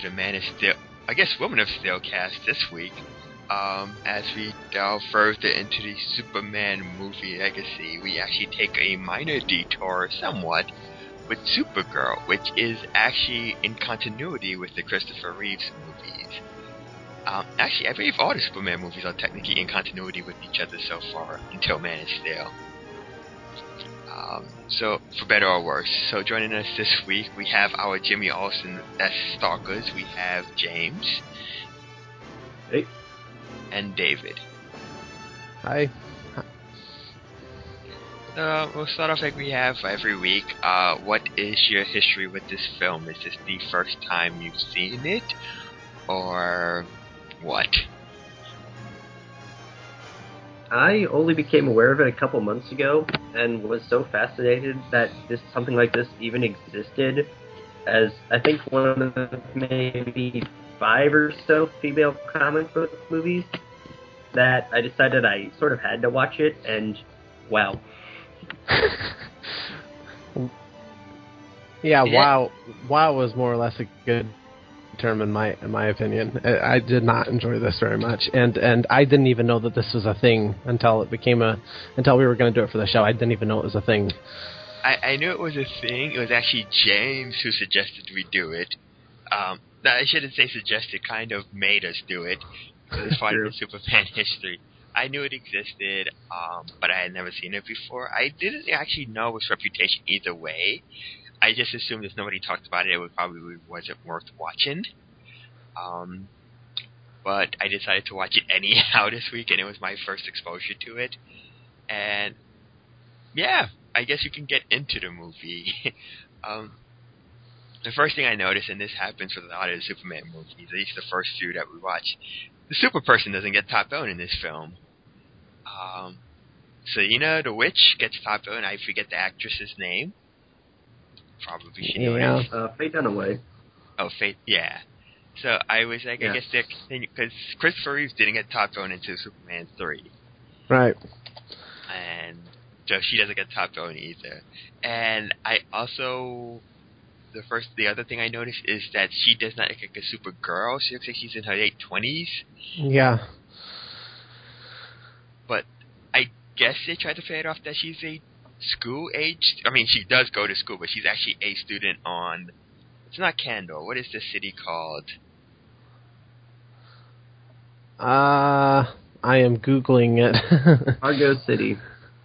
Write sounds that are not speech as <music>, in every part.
to the Man of Steel, I guess Woman of Steel cast this week. Um, as we delve further into the Superman movie legacy, we actually take a minor detour somewhat with Supergirl, which is actually in continuity with the Christopher Reeves movies. Um, actually, I believe all the Superman movies are technically in continuity with each other so far until Man of Steel. Um, so, for better or worse. So, joining us this week, we have our Jimmy Olsen S Stalkers. We have James. Hey. And David. Hi. Uh, we'll start off like we have every week. Uh, what is your history with this film? Is this the first time you've seen it? Or what? I only became aware of it a couple months ago and was so fascinated that this something like this even existed as I think one of the maybe five or so female comic book movies that I decided I sort of had to watch it and wow. <laughs> yeah, Yeah. wow, wow was more or less a good term in my in my opinion. I, I did not enjoy this very much, and and I didn't even know that this was a thing until it became a until we were going to do it for the show. I didn't even know it was a thing. I, I knew it was a thing. It was actually James who suggested we do it. Um, no, I shouldn't say suggested, kind of made us do it. It's <laughs> part of the Superman history. I knew it existed, um, but I had never seen it before. I didn't actually know its reputation either way. I just assumed if nobody talked about it, it would probably wasn't worth watching. Um, but I decided to watch it <laughs> anyhow this week, and it was my first exposure to it. And yeah, I guess you can get into the movie. <laughs> um, the first thing I noticed, and this happens with a lot of the Superman movies, at least the first few that we watch, the super person doesn't get top billing in this film. Um, Selena the witch gets top billing. I forget the actress's name. Probably should know Yeah. it. Uh, Faye Dunaway. Oh, Faith, yeah. So I was like, Yeah. I guess they're because Christopher Reeves didn't get top billing into Superman three Right. and so she doesn't get top billing either. And I also the first the other thing I noticed is that she does not look like a super girl. She looks like she's in her late twenties. Yeah. But I guess they tried to play it off that she's a school age I mean she does go to school, but she's actually a student on it's not Kandor. What is the city called? Uh, I am googling it. <laughs> Argo City,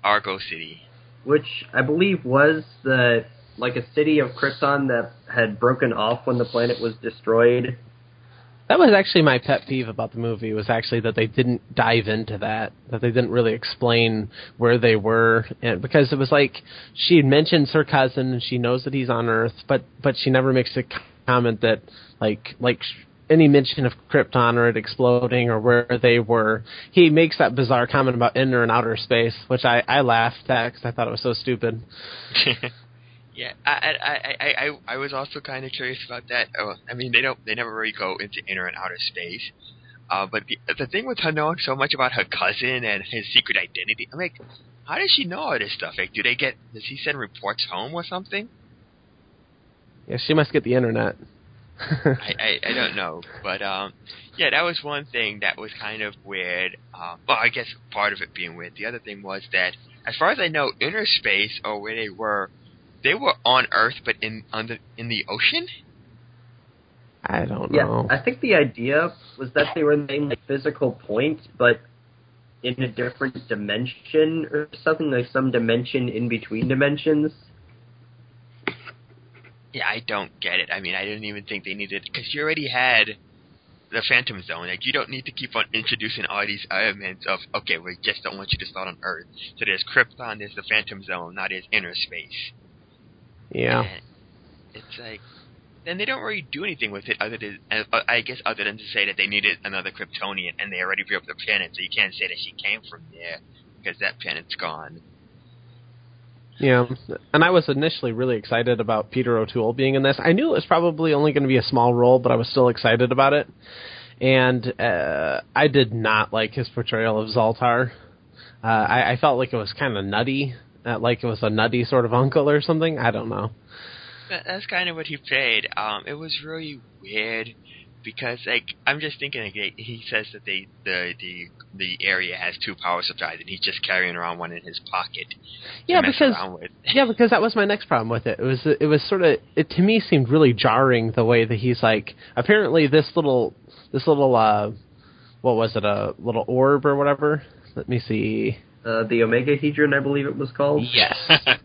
Argo City. which I believe was the like a city of Krypton that had broken off when the planet was destroyed. That was actually my pet peeve about the movie was actually that they didn't dive into that, that they didn't really explain where they were, and because it was like she mentions her cousin and she knows that he's on Earth, but but she never makes a comment that like like any mention of Krypton or it exploding or where they were. He makes that bizarre comment about inner and outer space, which I I laughed at because I thought it was so stupid. <laughs> yeah, I, I I I I was also kind of curious about that. Oh, I mean, they don't they never really go into inner and outer space. Uh, but the the thing with her knowing so much about her cousin and his secret identity, I'm like, how does she know all this stuff? Like, do they get? Does he send reports home or something? Yeah, she must get the internet. I, I I don't know, but um, yeah, that was one thing that was kind of weird. Um, well, I guess part of it being weird. The other thing was that, as far as I know, inner space or where they were, they were on Earth, but in under in the ocean. I don't Yeah, know. I think the idea was that they were in the same like, physical point, but in a different dimension or something like some dimension in between dimensions. Yeah, I don't get it. I mean, I didn't even think they needed because you already had the Phantom Zone. Like, you don't need to keep on introducing all these elements of okay, we just don't want you to start on Earth. So there's Krypton, there's the Phantom Zone, now there's inner space. Yeah. And it's like then they don't really do anything with it other than uh, I guess other than to say that they needed another Kryptonian and they already blew up the planet, so you can't say that she came from there because that planet's gone. Yeah, and I was initially really excited about Peter O'Toole being in this. I knew it was probably only going to be a small role, but I was still excited about it. And uh, I did not like his portrayal of Zaltar. Uh, I, I felt like it was kind of nutty, uh, like it was a nutty sort of uncle or something. I don't know. That, that's kind of what he played. Um, it was really weird because like I'm just thinking like he says that they the the the area has two power supplies and he's just carrying around one in his pocket. Yeah, because <laughs> yeah, because that was my next problem with it. It was it was sort of it to me seemed really jarring the way that he's like apparently this little this little uh what was it a little orb or whatever. Let me see. Uh, the Omegahedron, I believe it was called. Yes. <laughs> I'm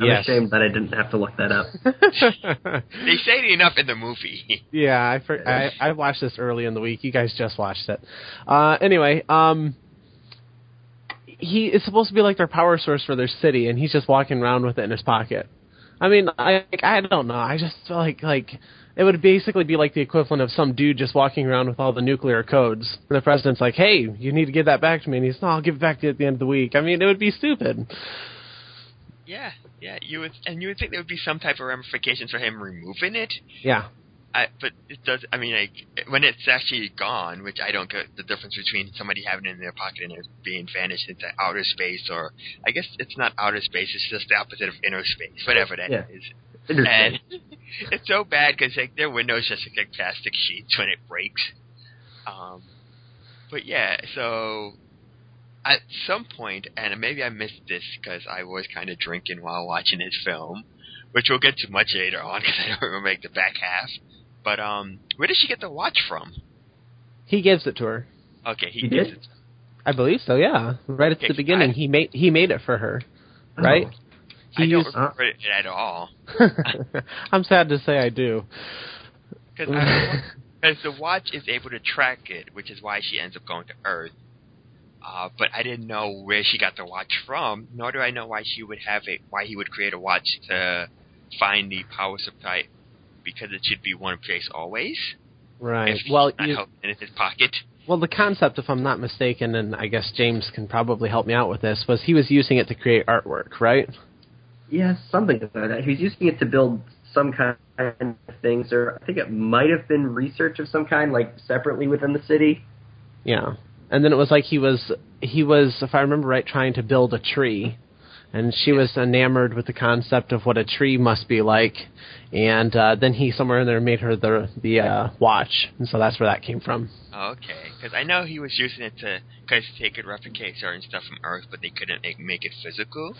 yes. ashamed that I didn't have to look that up. <laughs> they say it enough in the movie. <laughs> yeah, I, for, I I watched this early in the week. You guys just watched it. Uh, anyway, um, he is supposed to be like their power source for their city, and he's just walking around with it in his pocket. I mean, I I don't know. I just feel like like it would basically be like the equivalent of some dude just walking around with all the nuclear codes. And the president's like, "Hey, you need to give that back to me," and he's, "No, I'll give it back to you at the end of the week." I mean, it would be stupid. Yeah, yeah, you would, and you would think there would be some type of ramifications for him removing it. Yeah. I, but it does. I mean, like when it's actually gone, which I don't get the difference between somebody having it in their pocket and it being vanished into outer space, or I guess it's not outer space; it's just the opposite of inner space, whatever that Yeah. is. Inner And <laughs> it's so bad because like their windows just look like plastic sheets when it breaks. Um, but yeah, so at some point, and maybe I missed this because I was kind of drinking while watching this film, which we'll get to much later on because I don't remember like, the back half. But um, where did she get the watch from? He gives it to her. Okay, he, He gives did? it. I believe so. Yeah, right at Okay, the beginning, I- he made he made it for her. Right. Oh. He I don't used- remember it at all <laughs> I'm sad to say I do. because the watch is able to track it, which is why she ends up going to Earth. Uh, but I didn't know where she got the watch from, nor do I know why she would have it, why he would create a watch to find the power supply, because it should be one place always. Right. If Well, he's not you, in his pocket. well, the concept, if I'm not mistaken, and I guess James can probably help me out with this, was he was using it to create artwork, right? Yeah, something like that. He was using it to build some kind of things, or I think it might have been research of some kind, like separately within the city. Yeah. And then it was like he was he was, if I remember right, trying to build a tree, and she was enamored with the concept of what a tree must be like, and uh, then he somewhere in there made her the the uh, watch, and so that's where that came from. Okay, because I know he was using it to, because they could replicate certain stuff from Earth, but they couldn't like, make it physical.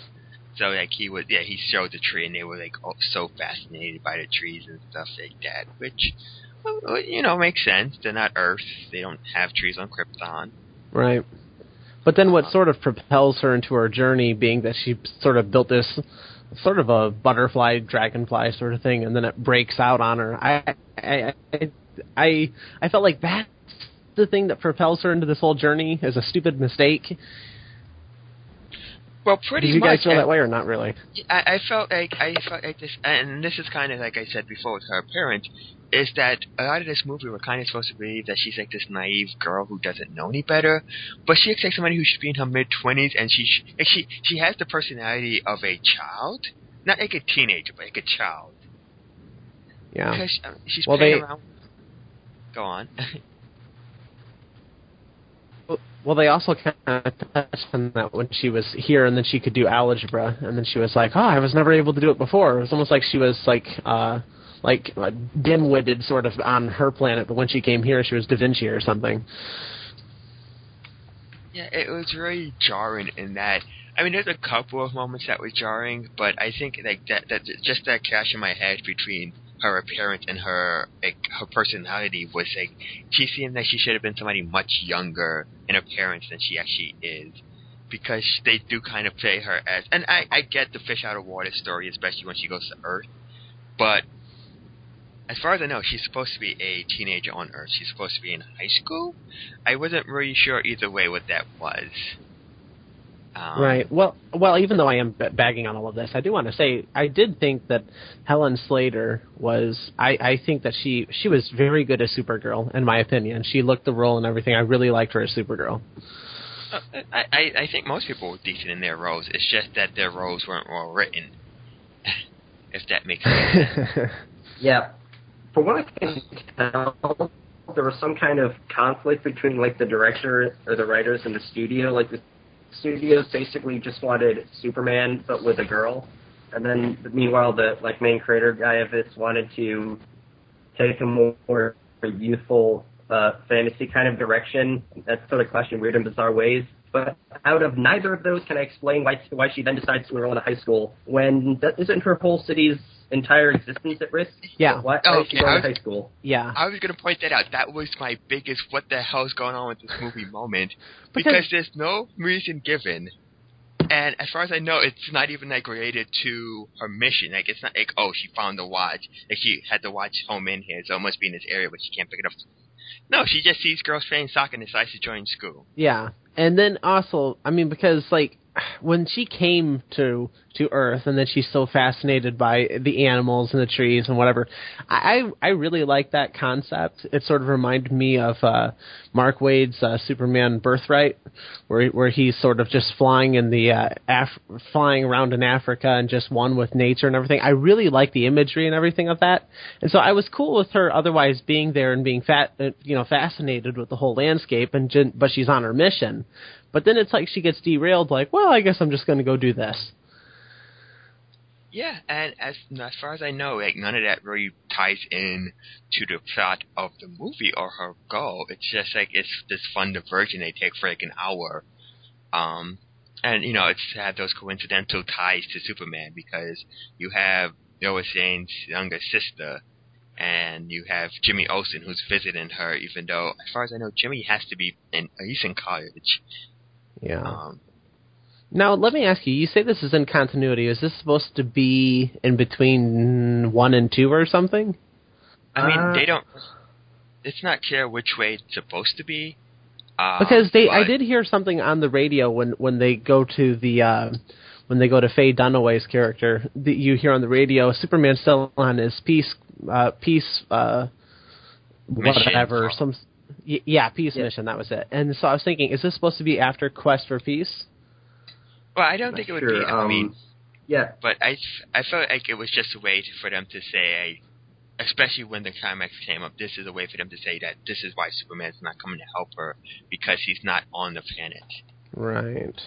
So like he would, yeah, he showed the tree, and they were like oh, so fascinated by the trees and stuff like that, which, well, you know, makes sense. They're not Earth; they don't have trees on Krypton. Right. But then what sort of propels her into her journey being that she sort of built this sort of a butterfly dragonfly sort of thing and then it breaks out on her. I I I I, I felt like that's the thing that propels her into this whole journey is a stupid mistake. Well, pretty much. Did you much. guys feel that way or not really? I, I felt like I felt like this, and this is kind of like I said before with her appearance, is that a lot of this movie we're kind of supposed to believe that she's like this naive girl who doesn't know any better, but she looks like somebody who should be in her mid twenties, and she sh- like she she has the personality of a child, not like a teenager, but like a child. Yeah. Because um, she's Well, playing they- around. Go on. <laughs> Well, they also kind of touched on that when she was here, and then she could do algebra, and then she was like, "Oh, I was never able to do it before." It was almost like she was like, uh, like uh, dim-witted sort of on her planet, but when she came here, she was Da Vinci or something. Yeah, it was really jarring in that. I mean, there's a couple of moments that were jarring, but I think like that that just that clash in my head between her appearance and her like her personality was like she seemed like she should have been somebody much younger in appearance than she actually is. Because they do kind of play her as, and I, I get the fish out of water story, especially when she goes to Earth. But as far as I know, she's supposed to be a teenager on Earth. She's supposed to be in high school. I wasn't really sure either way what that was. Um, Right. Well, well, even though I am bagging on all of this, I do want to say I did think that Helen Slater was. I, I think that she she was very good as Supergirl, in my opinion. She looked the role and everything. I really liked her as Supergirl. Uh, I, I I think most people were decent in their roles. It's just that their roles weren't well written. <laughs> if that makes sense. <laughs> Yeah. For what I can tell, there was some kind of conflict between like the director or the writers and the studio. Like the studios basically just wanted Superman but with a girl, and then meanwhile the like main creator guy of this wanted to take a more youthful uh, fantasy kind of direction. That's sort of clashing weird and bizarre ways. But out of neither of those, can I explain why why she then decides to enroll in high school when that isn't her whole city's entire existence at risk? Yeah. What? why is she Okay, going I to was- high school? Yeah. I was gonna point that out. That was my biggest "what the hell's going on with this movie" moment <laughs> Because- because there's no reason given, and as far as I know, it's not even like related to her mission. Like it's not like oh she found the watch, like she had the watch home in here, so it must be in this area, but she can't pick it up. No, she just sees girls playing soccer and decides to join school. Yeah, and then also, I mean, because like when she came to to Earth, and then she's so fascinated by the animals and the trees and whatever. I I really like that concept. It sort of reminded me of uh, Mark Waid's uh, Superman Birthright, where where he's sort of just flying in the uh, Af- flying around in Africa and just one with nature and everything. I really like the imagery and everything of that, and so I was cool with her otherwise being there and being fat, uh, you know, fascinated with the whole landscape. And but she's on her mission. But then it's like she gets derailed. Like, well, I guess I'm just going to go do this. Yeah, and as as far as I know, like none of that really ties in to the plot of the movie or her goal. It's just like it's this fun diversion they take for like an hour, um, and you know it's have those coincidental ties to Superman because you have Lois Lane's younger sister, and you have Jimmy Olsen who's visiting her. Even though, as far as I know, Jimmy has to be in he's in college. Yeah. Um, Now, let me ask you. You say this is in continuity. Is this supposed to be in between one and two or something? I mean, Uh, they don't. It's not clear which way it's supposed to be. Um, Because they, I did hear something on the radio when when they go to the uh, when they go to Faye Dunaway's character. that you hear on the radio, Superman's still on his peace uh, peace uh, Mission. whatever some y- yeah peace Yeah. mission. That was it. And so I was thinking, is this supposed to be after Quest for Peace? Well, I don't think it would Sure, be. I um, mean, yeah, but I, I felt like it was just a way for them to say, especially when the climax came up, this is a way for them to say that this is why Superman's not coming to help her because he's not on the planet. Right.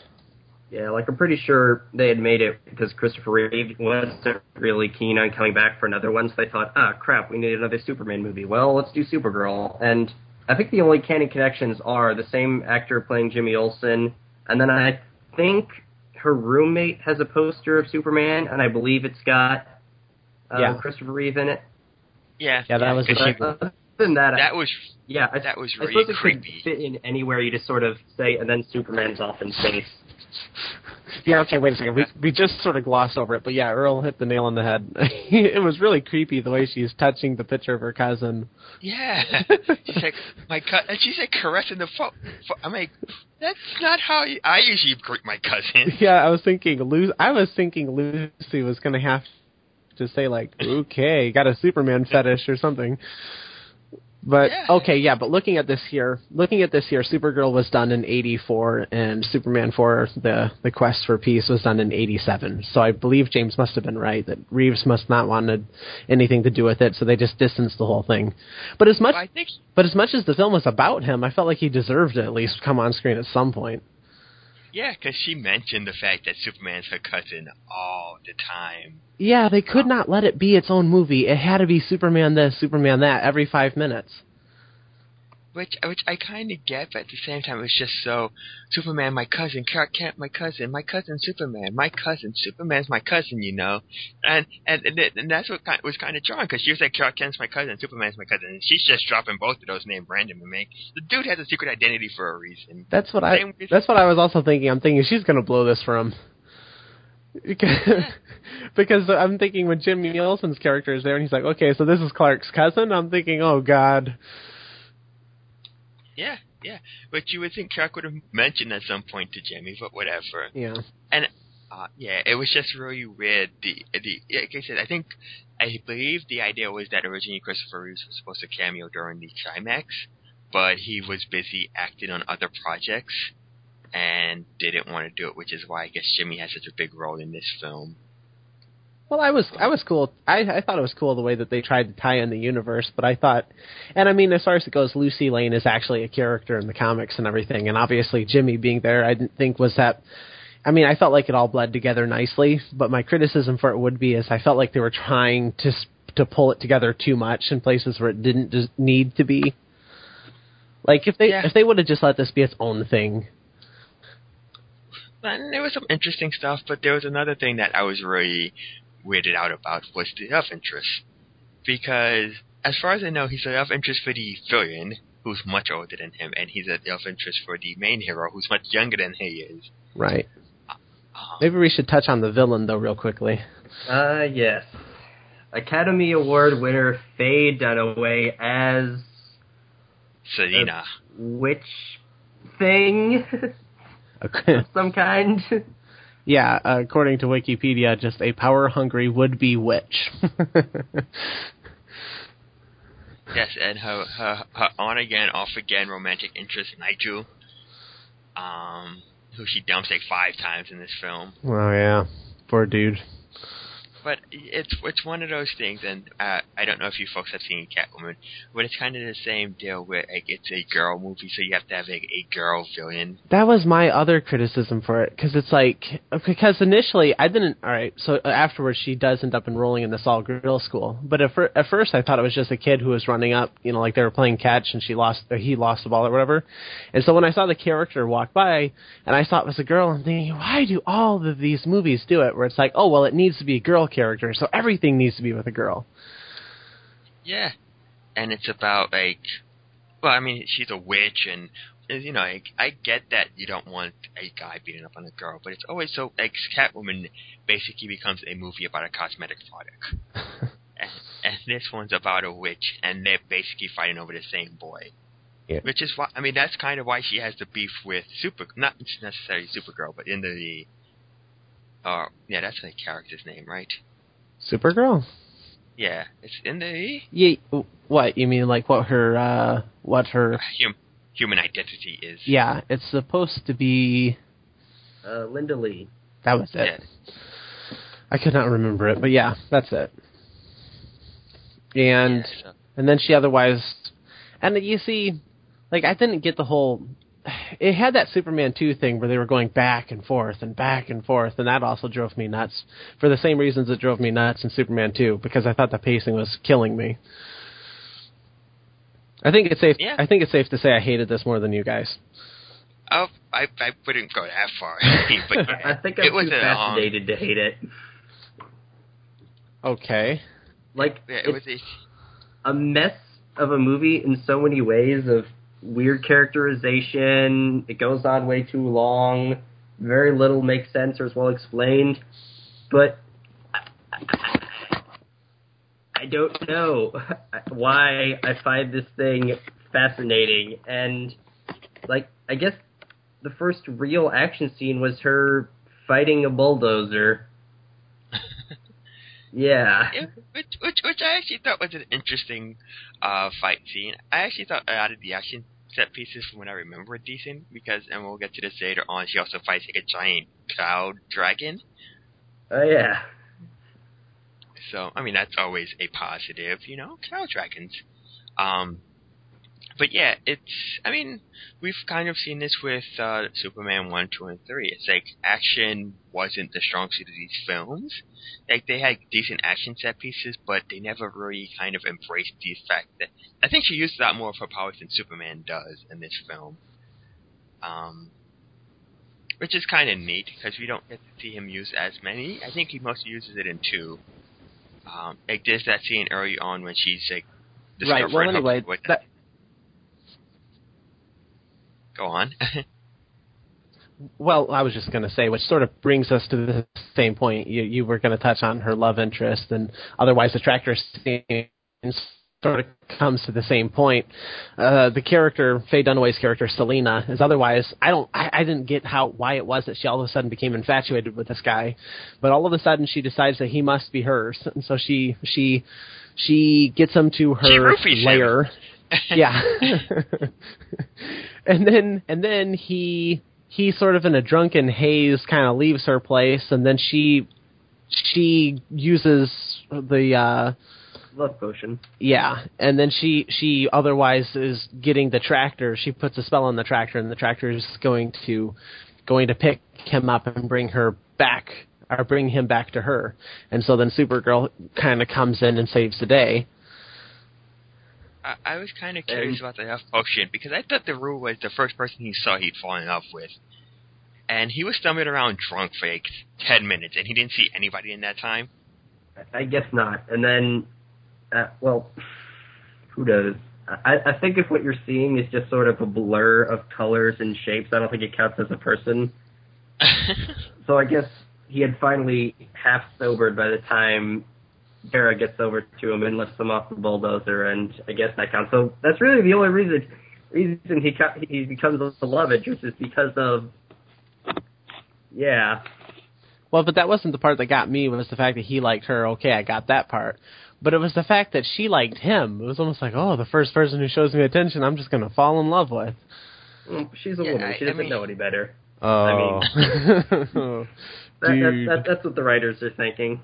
Yeah, like I'm pretty sure they had made it because Christopher Reeve wasn't really keen on coming back for another one, so they thought, ah, crap, we need another Superman movie. Well, let's do Supergirl. And I think the only canon connections are the same actor playing Jimmy Olsen, and then I think her roommate has a poster of Superman, and I believe it's got uh, Yeah. Christopher Reeve in it. Yeah, Yeah, that was because the she- other than that, I- that was yeah, I, that was I really suppose it creepy. could fit in anywhere you just sort of say, and then Superman's off in space. Yeah, okay, wait a second. We we just sort of glossed over it, but yeah, Earl hit the nail on the head. <laughs> it was really creepy the way she's touching the picture of her cousin. Yeah, <laughs> she's like my cousin, and she's like caressing the phone. I'm like, that's not how you, I usually greet my cousin. <laughs> Yeah, I was thinking Lu- I was thinking Lucy was going to have to say like, "Okay, got a Superman fetish or something." But Yeah. okay, yeah, but looking at this here, looking at this here, Supergirl was done in 84 and Superman 4 the the quest for peace was done in 87. So I believe James must have been right that Reeves must not wanted anything to do with it, so they just distanced the whole thing. But as much I think but as much as the film was about him, I felt like he deserved to at least come on screen at some point. Yeah, because she mentioned the fact that Superman's her cousin all the time. Yeah, they could not let it be its own movie. It had to be Superman this, Superman that every five minutes. Which, which I kind of get, but at the same time, it's just so Superman, my cousin, Clark Kent, my cousin, my cousin, Superman, my cousin, Superman's my cousin, you know, and and and, and that's what kind was kind of jarring because she was like Clark Kent's my cousin, Superman's my cousin, and she's just dropping both of those names randomly. The dude has a secret identity for a reason. That's what I. Same with- That's what I was also thinking. I'm thinking she's gonna blow this from. Because, <laughs> because I'm thinking when Jimmy Olsen's character is there and he's like, okay, so this is Clark's cousin. I'm thinking, oh God. Yeah, yeah. But you would think Clark would have mentioned at some point to Jimmy, but whatever. Yeah. And uh, yeah, it was just really weird. The the like I said, I think I believe the idea was that originally Christopher Reeves was supposed to cameo during the climax, but he was busy acting on other projects and didn't want to do it, which is why I guess Jimmy has such a big role in this film. Well, I was I was cool. I I thought it was cool the way that they tried to tie in the universe, but I thought, and I mean, as far as it goes, Lucy Lane is actually a character in the comics and everything, and obviously Jimmy being there, I didn't think was that I mean, I felt like it all bled together nicely, but my criticism for it would be is I felt like they were trying to to pull it together too much in places where it didn't just need to be. Like if they Yeah. if they would have just let this be its own thing. And there was some interesting stuff, but there was another thing that I was really weirded out about was the love interest. Because, as far as I know, he's a love interest for the villain, who's much older than him, and he's a love interest for the main hero, who's much younger than he is. Right. Um, Maybe we should touch on the villain though real quickly. Uh, yes. Academy Award winner Faye Dunaway as Selena. which thing? <laughs> <laughs> Okay. Some kind? <laughs> yeah, according to Wikipedia, just a power hungry would be witch. <laughs> Yes, and her, her, her on again, off again romantic interest, Nigel. Um, who she dumps like five times in this film. oh yeah, poor dude. But it's it's one of those things, and uh, I don't know if you folks have seen Catwoman, but it's kind of the same deal where like it's a girl movie, so you have to have a girl villain. That was my other criticism for it because it's like because initially I didn't. All right, so afterwards she does end up enrolling in this all girl school, but at, fir- at first I thought it was just a kid who was running up, you know, like they were playing catch and she lost or he lost the ball or whatever. And so when I saw the character walk by and I saw it was a girl, I'm thinking, why do all of these movies do it? Where it's like, oh well, it needs to be a girl character, so everything needs to be with a girl. Yeah, and it's about like, well, I mean, she's a witch, and you know, like, I get that you don't want a guy beating up on a girl, but it's always so like Catwoman basically becomes a movie about a cosmetic product, <laughs> and, and this one's about a witch, and they're basically fighting over the same boy. Yeah. Which is why I mean that's kind of why she has the beef with Super, not necessarily Supergirl, but in the, uh, yeah, that's the character's name, right? Supergirl. Yeah, it's in the Yeah. What you mean? Like what her? uh What her? hum, human identity is. Yeah, it's supposed to be. Uh, Linda Lee. That was it. Yeah. I could not remember it, but yeah, that's it. And Yeah, so- and then she otherwise, and you see, like I didn't get the whole. It had that Superman two thing where they were going back and forth and back and forth, and that also drove me nuts for the same reasons it drove me nuts in Superman two because I thought the pacing was killing me. I think it's safe. Yeah. I think it's safe to say I hated this more than you guys. Oh, I I wouldn't go that far, <laughs> <laughs> but I think I'm it was too a long. fascinated to hate it. Okay. Like, Yeah, it it's was a, a mess of a movie in so many ways of weird characterization. It goes on way too long. Very little makes sense or is well explained. But I, don't know <laughs> why I find this thing fascinating. And, like, I guess the first real action scene was her fighting a bulldozer. Yeah. Yeah, which, which which I actually thought was an interesting uh, fight scene. I actually thought a lot of the action set pieces, from what I remember, were decent because, and we'll get to this later on. She also fights like a giant cloud dragon. Oh, yeah. So I mean that's always a positive, you know, cloud dragons. Um, but yeah, it's. I mean, we've kind of seen this with uh, Superman one, two, and three. It's like action wasn't the strong suit of these films. Like they had decent action set pieces, but they never really kind of embraced the fact that I think she used a lot more of her powers than Superman does in this film. Um, which is kind of neat because we don't get to see him use as many. I think he mostly uses it in two. Um, like there's that scene early on when she's like Right. Well, anyway, that, go on. <laughs> Well, I was just going to say, which sort of brings us to the same point. You, you were going to touch on her love interest, and otherwise, the tractor scene sort of comes to the same point. Uh, the character, Faye Dunaway's character, Selena, is otherwise. I don't. I, I didn't get how why it was that she all of a sudden became infatuated with this guy, but all of a sudden she decides that he must be hers, and so she she she gets him to her roofies him. Lair. yeah. <laughs> and then and then he he sort of in a drunken haze kind of leaves her place and then she she uses the uh Love potion. yeah and then she she otherwise is getting the tractor she puts a spell on the tractor and the tractor is going to going to pick him up and bring her back or bring him back to her. And so then Supergirl kind of comes in and saves the day. I, I was kind of curious about the Huff potion because I thought the rule was the first person he saw he'd fall in love with. And he was stumbling around drunk for like 10 minutes and he didn't see anybody in that time. I guess not. And then, uh, well, who does? I, I think if what you're seeing is just sort of a blur of colors and shapes, I don't think it counts as a person. <laughs> so I guess he had finally half sobered by the time Kara gets over to him and lifts him off the bulldozer, and I guess that counts. So that's really the only reason reason he he becomes a love interest is because of yeah. Well, but that wasn't the part that got me. It was the fact that he liked her. Okay, I got that part. But it was the fact that she liked him. It was almost like, oh, the first person who shows me attention, I'm just going to fall in love with. Well, she's a yeah, woman. She doesn't I mean, know any better. Oh. I mean, <laughs> that, that, that, that's what the writers are thinking.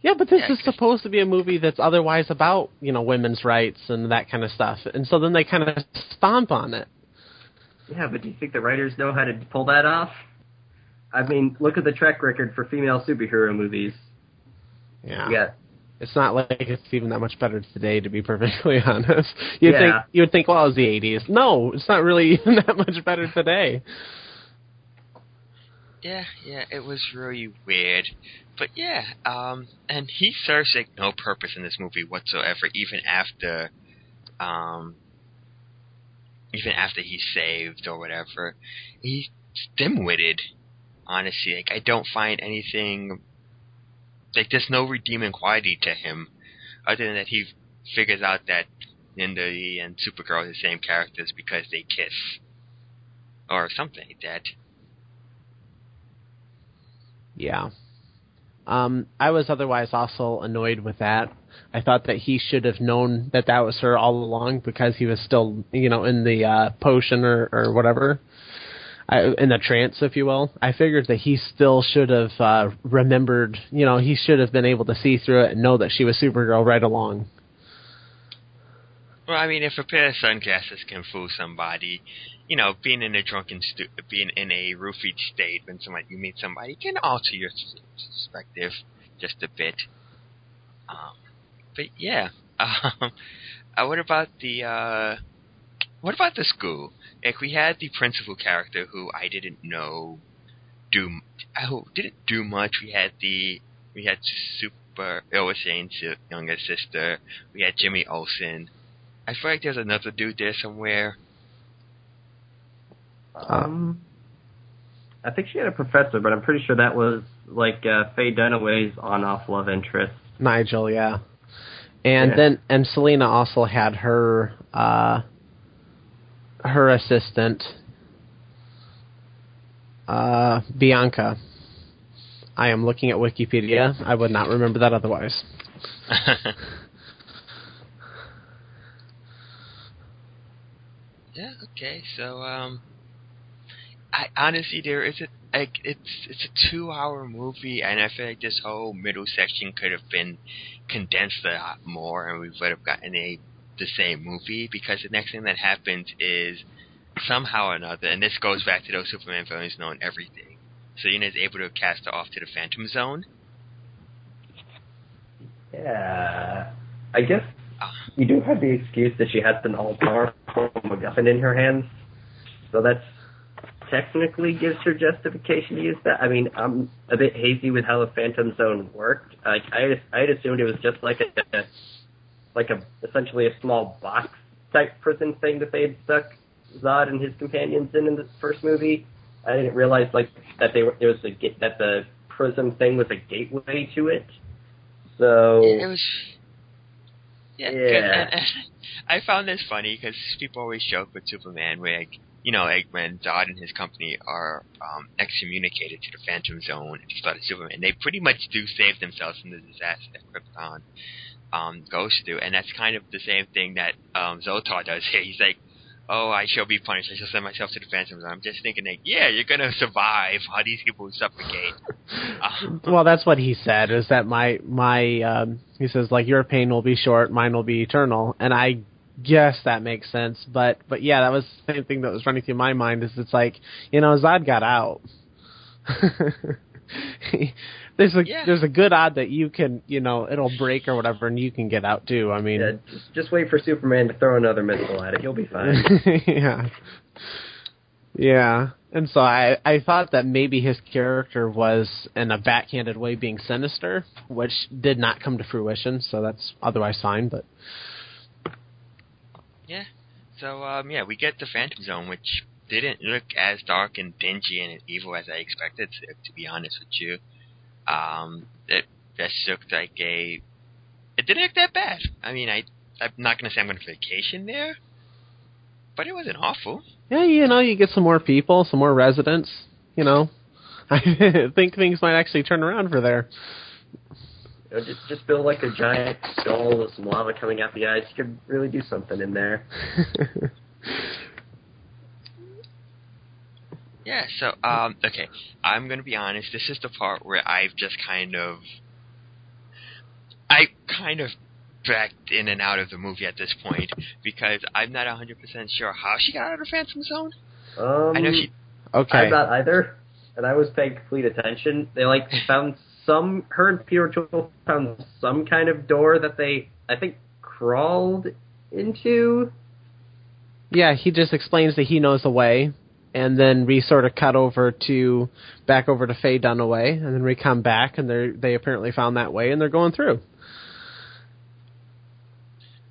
Yeah, but this yeah, is supposed to be a movie that's otherwise about, you know, women's rights and that kind of stuff. And so then they kind of stomp on it. Yeah, but do you think the writers know how to pull that off? I mean, look at the track record for female superhero movies. Yeah. Yeah. It's not like it's even that much better today, to be perfectly <laughs> honest. You'd yeah. think you would think, well, it was the '80s. No, it's not really <laughs> even that much better today. Yeah, yeah, it was really weird. But yeah, um, and he serves like no purpose in this movie whatsoever, even after, um, even after he's saved or whatever. He's dim-witted, honestly. Like I don't find anything. Like there's no redeeming quality to him, other than that he figures out that Linda and Supergirl are the same characters because they kiss, or something like that. Yeah. Um, I was otherwise also annoyed with that. I thought that he should have known that that was her all along because he was still, you know, in the uh, potion or, or whatever, I, in the trance, if you will. I figured that he still should have uh, remembered, you know, he should have been able to see through it and know that she was Supergirl right along. Well, I mean, if a pair of sunglasses can fool somebody, you know, being in a drunken, stu- being in a roofied state when somebody you meet somebody can alter your perspective just a bit. Um, but yeah, <laughs> um, uh, what about the uh, what about the school? Like we had the principal character who I didn't know do who didn't do much. We had the we had super Lois Lane's younger sister. We had Jimmy Olsen. I feel like there's another dude there somewhere. Um, I think she had a professor, but I'm pretty sure that was like uh, Faye Dunaway's on-off love interest. Nigel, yeah. And yeah. then and Selena also had her uh, her assistant uh, Bianca. I am looking at Wikipedia. I would not remember that otherwise. <laughs> yeah. Okay. So, um, I honestly, there is a like it's it's a two hour movie, and I feel like this whole middle section could have been condensed a lot more, and we would have gotten a the same movie. Because the next thing that happens is somehow or another, and this goes back to those Superman villains knowing everything. Selena is able to cast her off to the Phantom Zone. Yeah, I guess uh, you do have the excuse that she has an all-powerful MacGuffin in her hands, so that's technically gives her justification to use that. I mean, I'm a bit hazy with how the Phantom Zone worked. Like I, I had assumed it was just like a, like a essentially a small box type prison thing that they had stuck Zod and his companions in in the first movie. I didn't realize like that they were it was a that the prism thing was a gateway to it. So it was. Yeah, yeah. And, <laughs> and I found this funny because people always joke with Superman, where like, you know, like when Zod and his company are um, excommunicated to the Phantom Zone and start Superman, they pretty much do save themselves from the disaster that Krypton um, goes through, and that's kind of the same thing that um, Zaltar does here. <laughs> He's like, "Oh, I shall be punished. I shall send myself to the Phantom Zone." I'm just thinking, like, yeah, you're gonna survive How these people suffocate. Um, <laughs> well, that's what he said. Is that my my um, he says like your pain will be short, mine will be eternal, and I guess that makes sense. But but yeah, that was the same thing that was running through my mind. Is it's like you know Zod got out. <laughs> there's a Yeah. there's a good odd that you can you know it'll break or whatever and you can get out too. I mean, Yeah, just, just wait for Superman to throw another missile at it. You'll be fine. <laughs> yeah. Yeah. And so I, I thought that maybe his character was in a backhanded way being sinister, which did not come to fruition, so that's otherwise fine, but Yeah. So um, yeah, we get the Phantom Zone, which didn't look as dark and dingy and evil as I expected. To, to be honest with you, um, it just looked like a. It didn't look that bad. I mean, I I'm not gonna say I'm going to vacation there, but it wasn't awful. yeah, you know, you get some more people, some more residents, you know. <laughs> I think things might actually turn around for there. You know, just, just build like a giant skull with some lava coming out the eyes. You could really do something in there. <laughs> Yeah, so um okay, I'm gonna be honest, this is the part where I've just kind of I kind of backed in and out of the movie at this point because I'm not hundred percent sure how she got out of the Phantom Zone. Um, I know she okay. I'm not either, and I was paying complete attention. They like <laughs> found some. Her and Peter O'Toole found some kind of door that they, I think, crawled into. Yeah, he just explains that he knows the way, and then we sort of cut over to back over to Faye Dunaway, and then we come back, and they they apparently found that way, and they're going through.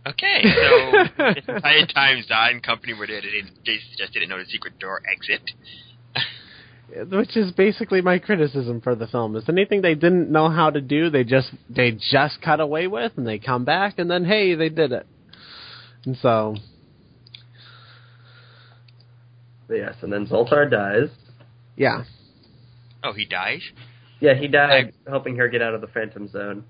Okay, so <laughs> this entire time Zod and company were there, they, they just didn't know the secret door exit. <laughs> Which is basically my criticism for the film. Is anything they didn't know how to do, they just they just cut away with, and they come back, and then hey, they did it. And so, Yes, and then Zaltar dies. yeah, Oh, he dies? Yeah, he died helping her get out of the Phantom Zone.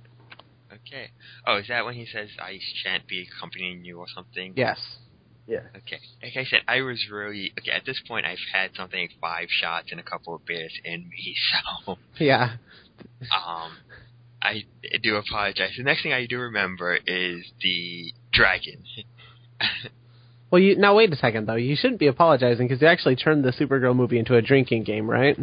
Okay. Oh, is that when he says, I shan't be accompanying you or something? yes, Yeah. Okay. Like I said, I was really okay. At this point, I've had something like five shots and a couple of beers in me, <laughs> so yeah, um, I do apologize. The next thing I do remember is the dragon. <laughs> Well, you now wait a second though. You shouldn't be apologizing because you actually turned the Supergirl movie into a drinking game, right?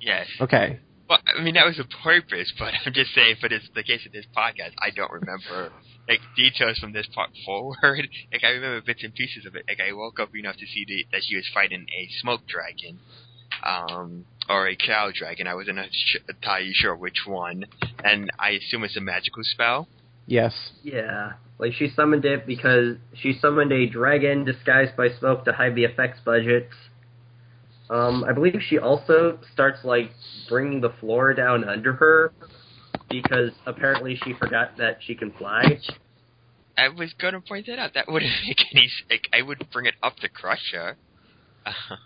yes. Okay. Well, I mean that was the purpose, but <laughs> I'm just saying for this the case of this podcast, I don't remember like details from this part forward. <laughs> Like I remember bits and pieces of it. Like I woke up enough to see the, that she was fighting a smoke dragon, um, or a cloud dragon. I wasn't entirely sure which one, and I assume it's a magical spell. Yes. Yeah. Like she summoned it because she summoned a dragon disguised by smoke to hide the effects budget. Um, I believe she also starts like bringing the floor down under her because apparently she forgot that she can fly. I was gonna point that out. That wouldn't <laughs> make any. s- Like, I would bring it up to crush her. Uh, <laughs>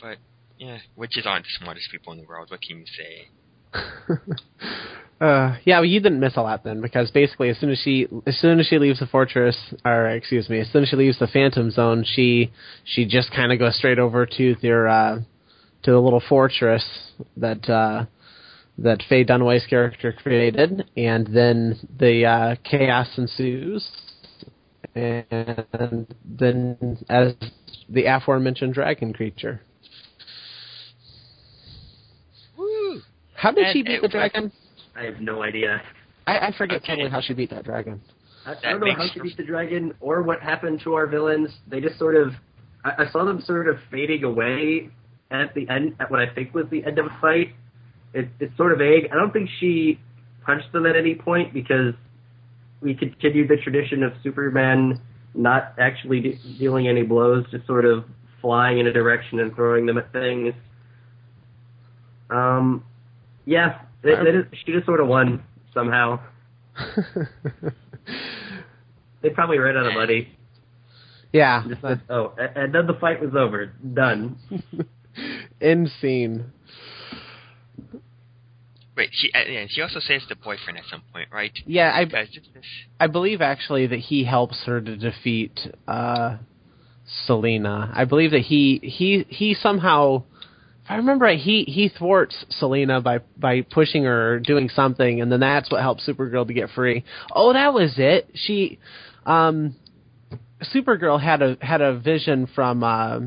but yeah, witches aren't the smartest people in the world. What can you say? <laughs> uh, yeah, well, you didn't miss a lot then, because basically, as soon as she, as soon as she leaves the fortress, or excuse me, as soon as she leaves the Phantom Zone, she, she just kind of goes straight over to their, uh, to the little fortress that, uh, that Faye Dunaway's character created, and then the uh, chaos ensues, and then as the aforementioned dragon creature. Woo! How did she beat the dragon? I have no idea. I, I forget Okay. totally how she beat that dragon. I, I don't know how she beat the dragon or what happened to our villains. They just sort of, I, I saw them sort of fading away at the end, at what I think was the end of a fight. It, it's sort of vague. I don't think she punched them at any point because we continued the tradition of Superman not actually de- dealing any blows, just sort of flying in a direction and throwing them at things. Um, yeah, it, it is, she just sort of won somehow. <laughs> They probably ran out of money. yeah. Just said, oh, and then the fight was over. Done. <laughs> End scene. Wait, she and she also saves the boyfriend at some point, right? Yeah, I Because this, this, I believe actually that he helps her to defeat uh Selena. I believe that he he he somehow if I remember right, he he thwarts Selena by by pushing her or doing something and then that's what helps Supergirl to get free. Oh, that was it. She um Supergirl had a had a vision from uh,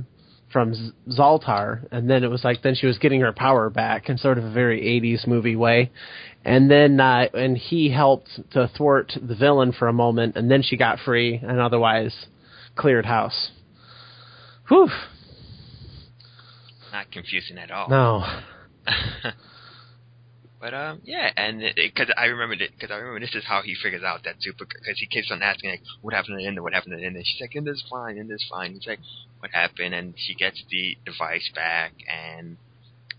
from Z- Zaltar, and then it was like then she was getting her power back in sort of a very '80s movie way, and then uh, and he helped to thwart the villain for a moment, and then she got free and otherwise cleared house. Whew. Not confusing at all. No. <laughs> but um, yeah, and because I remember because I remember this is how he figures out that super because he keeps on asking like, what happened to Linda? What happened to Linda? She's like, Linda's fine, Linda's fine. He's like, what happened? And she gets the device back and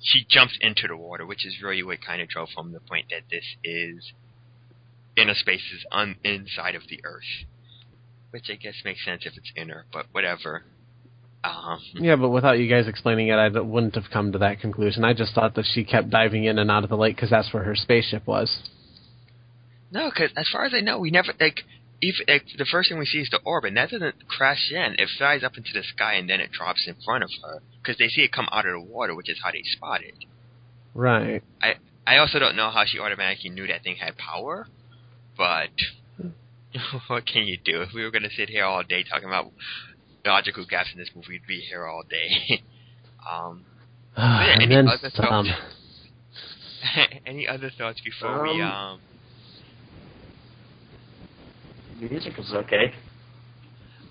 she jumps into the water, which is really what kind of drove home the point that this is inner spaces on inside of the Earth, which I guess makes sense if it's inner, but whatever. Um, Yeah, but without you guys explaining it, I wouldn't have come to that conclusion. I just thought that she kept diving in and out of the lake because that's where her spaceship was. No, because as far as I know, we never like. If like, the first thing we see is the orb, and that doesn't crash in. It flies up into the sky, and then it drops in front of her because they see it come out of the water, which is how they spot it. Right. I I also don't know how she automatically knew that thing had power, but <laughs> what can you do? If we were going to sit here all day talking about logical gaps in this movie, we'd be here all day. <laughs> um, <sighs> yeah, and any then other some. thoughts? <laughs> any other thoughts before we Um, um? Music was okay.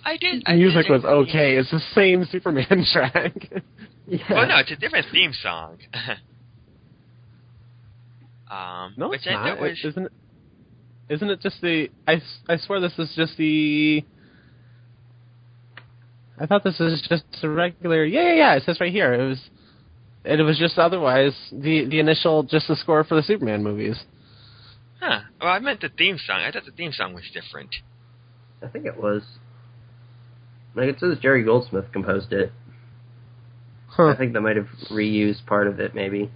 I did. I Music did was agree. okay. It's the same Superman <laughs> track. Yeah. Well, no, it's a different theme song. um, no, it's not. thought was It- Isn't it? Isn't it just the? I, I swear this is just the. I thought this was just a regular. Yeah, yeah, yeah. It says right here. It was. It was just otherwise the the initial just the score for the Superman movies. huh? Well, I meant the theme song. I thought the theme song was different. I think it was. Like it says Jerry Goldsmith composed it. Huh. I think they might have reused part of it, maybe.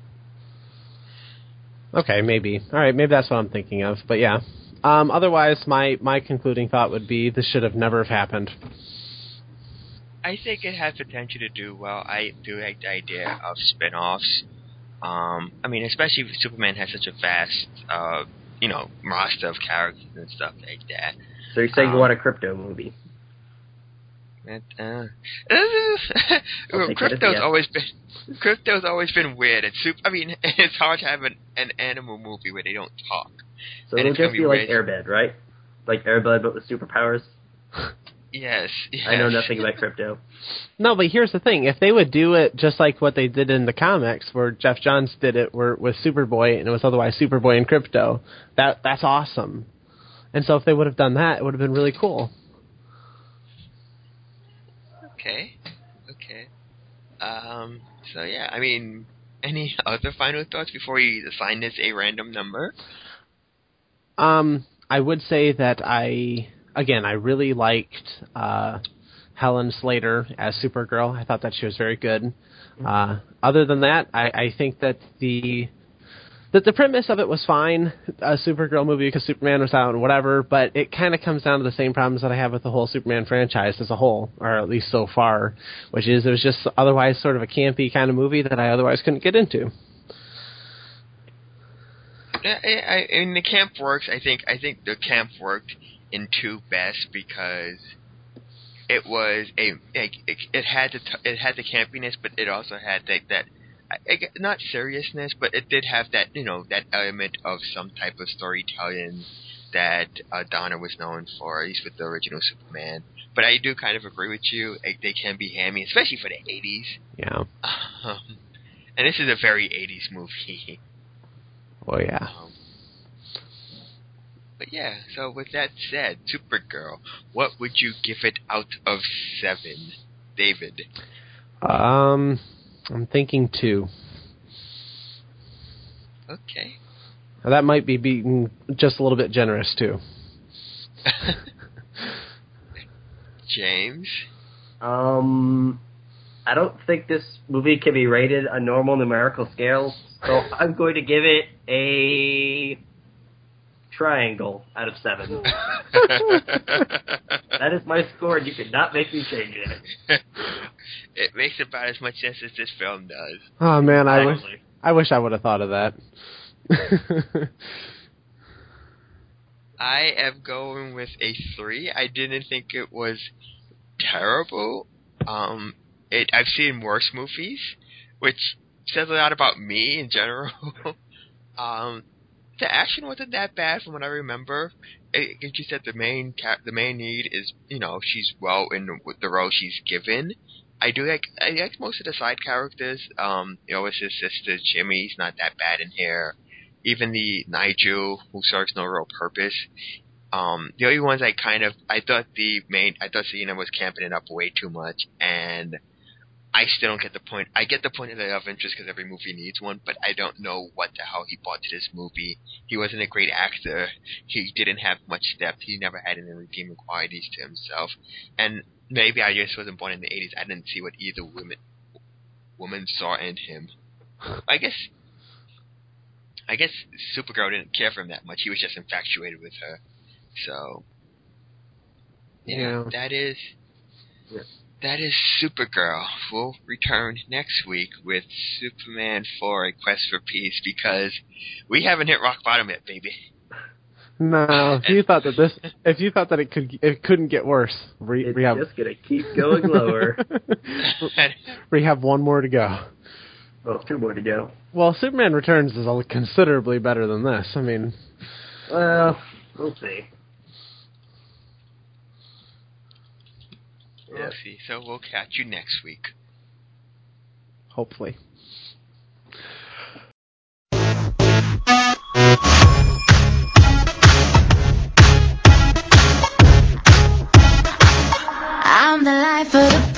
Okay, maybe. All right, maybe that's what I'm thinking of. But yeah. Um, otherwise, my my concluding thought would be this should have never have happened. I think it has potential to do well. I do like the idea of spin-offs. Um, I mean, especially if Superman has such a vast, uh, you know, roster of characters and stuff like that. So you're saying Um, you want a Krypto movie? It, uh, <laughs> Krypto's it as a yes. always been Krypto's always been weird. It's super, I mean, <laughs> it's hard to have an, an animal movie where they don't talk. So and it'll just be be like. Air Bud, right? Like Air Bud, but with superpowers. <laughs> Yes, yes. I know nothing about Krypto. No, but here's the thing: if they would do it just like what they did in the comics, where Geoff Johns did it, where with Superboy, and it was otherwise Superboy and Krypto, that that's awesome. And so, if they would have done that, it would have been really cool. Okay, okay. Um. So yeah, I mean, any <laughs> other final thoughts before we assign this a random number? Um, I would say that I again I really liked uh, Helen Slater as Supergirl. I thought that she was very good. Uh, other than that, I, I think that the that the premise of it was fine, a Supergirl movie because Superman was out and whatever. But it kind of comes down to the same problems that I have with the whole Superman franchise as a whole, or at least so far, which is it was just otherwise sort of a campy kind of movie that I otherwise couldn't get into. Yeah, I, I, I mean, the camp works. I think. I think the camp worked in two best because it was a like it, it had the t- it had the campiness, but it also had that that I, I, not seriousness, but it did have that you know that element of some type of storytelling that uh, Donner was known for, at least with the original Superman. But I do kind of agree with you. Like, they can be hammy, especially for the '80s. Yeah. Um, and this is a very '80s movie. Oh yeah. Um, but yeah, so with that said, Supergirl, what would you give it out of seven, David? Um, I'm thinking two. Okay. Now, That might be being just a little bit generous too. <laughs> James. Um, I don't think this movie can be rated on normal numerical scales, so I'm going to give it a triangle out of seven. <laughs> That is my score, and you could not make me change it. it makes about as much sense as this film does. Oh man, I wish I wish I would have thought of that. <laughs> I am going with a three. I didn't think it was terrible. Um, it I've seen worse movies, which says a lot about me in general. <laughs> um, the action wasn't that bad from what I remember. It, you said the main ca- the main need is you know she's well in with the role she's given. I do like I like most of the side characters. Um, you know, it's his sister Jimmy's not that bad in here. Even the Nigel, who serves no real purpose. Um, the only ones I kind of I thought the main I thought Selena was camping it up way too much, and I still don't get the point. I get the point of the love interest because every movie needs one, but I don't know what the hell he brought to this movie. He wasn't a great actor. He didn't have much depth. He never had any redeeming qualities to himself. And maybe I just wasn't born in the 80s. I didn't see what either woman woman saw in him. I guess I guess Supergirl didn't care for him that much. He was just infatuated with her. So yeah, Yeah. that is Yeah. That is Supergirl. We'll return next week with Superman 4: A Quest for Peace because we haven't hit rock bottom yet, baby. No, <laughs> if you thought that this, if you thought that it could, it couldn't get worse. We, It's we have, just gonna keep going lower. <laughs> we have one more to go. well, two more to go. Well, Superman Returns is considerably better than this. I mean, Well, we'll see. Yeah. See, so we'll catch you next week. Hopefully. I'm the life of the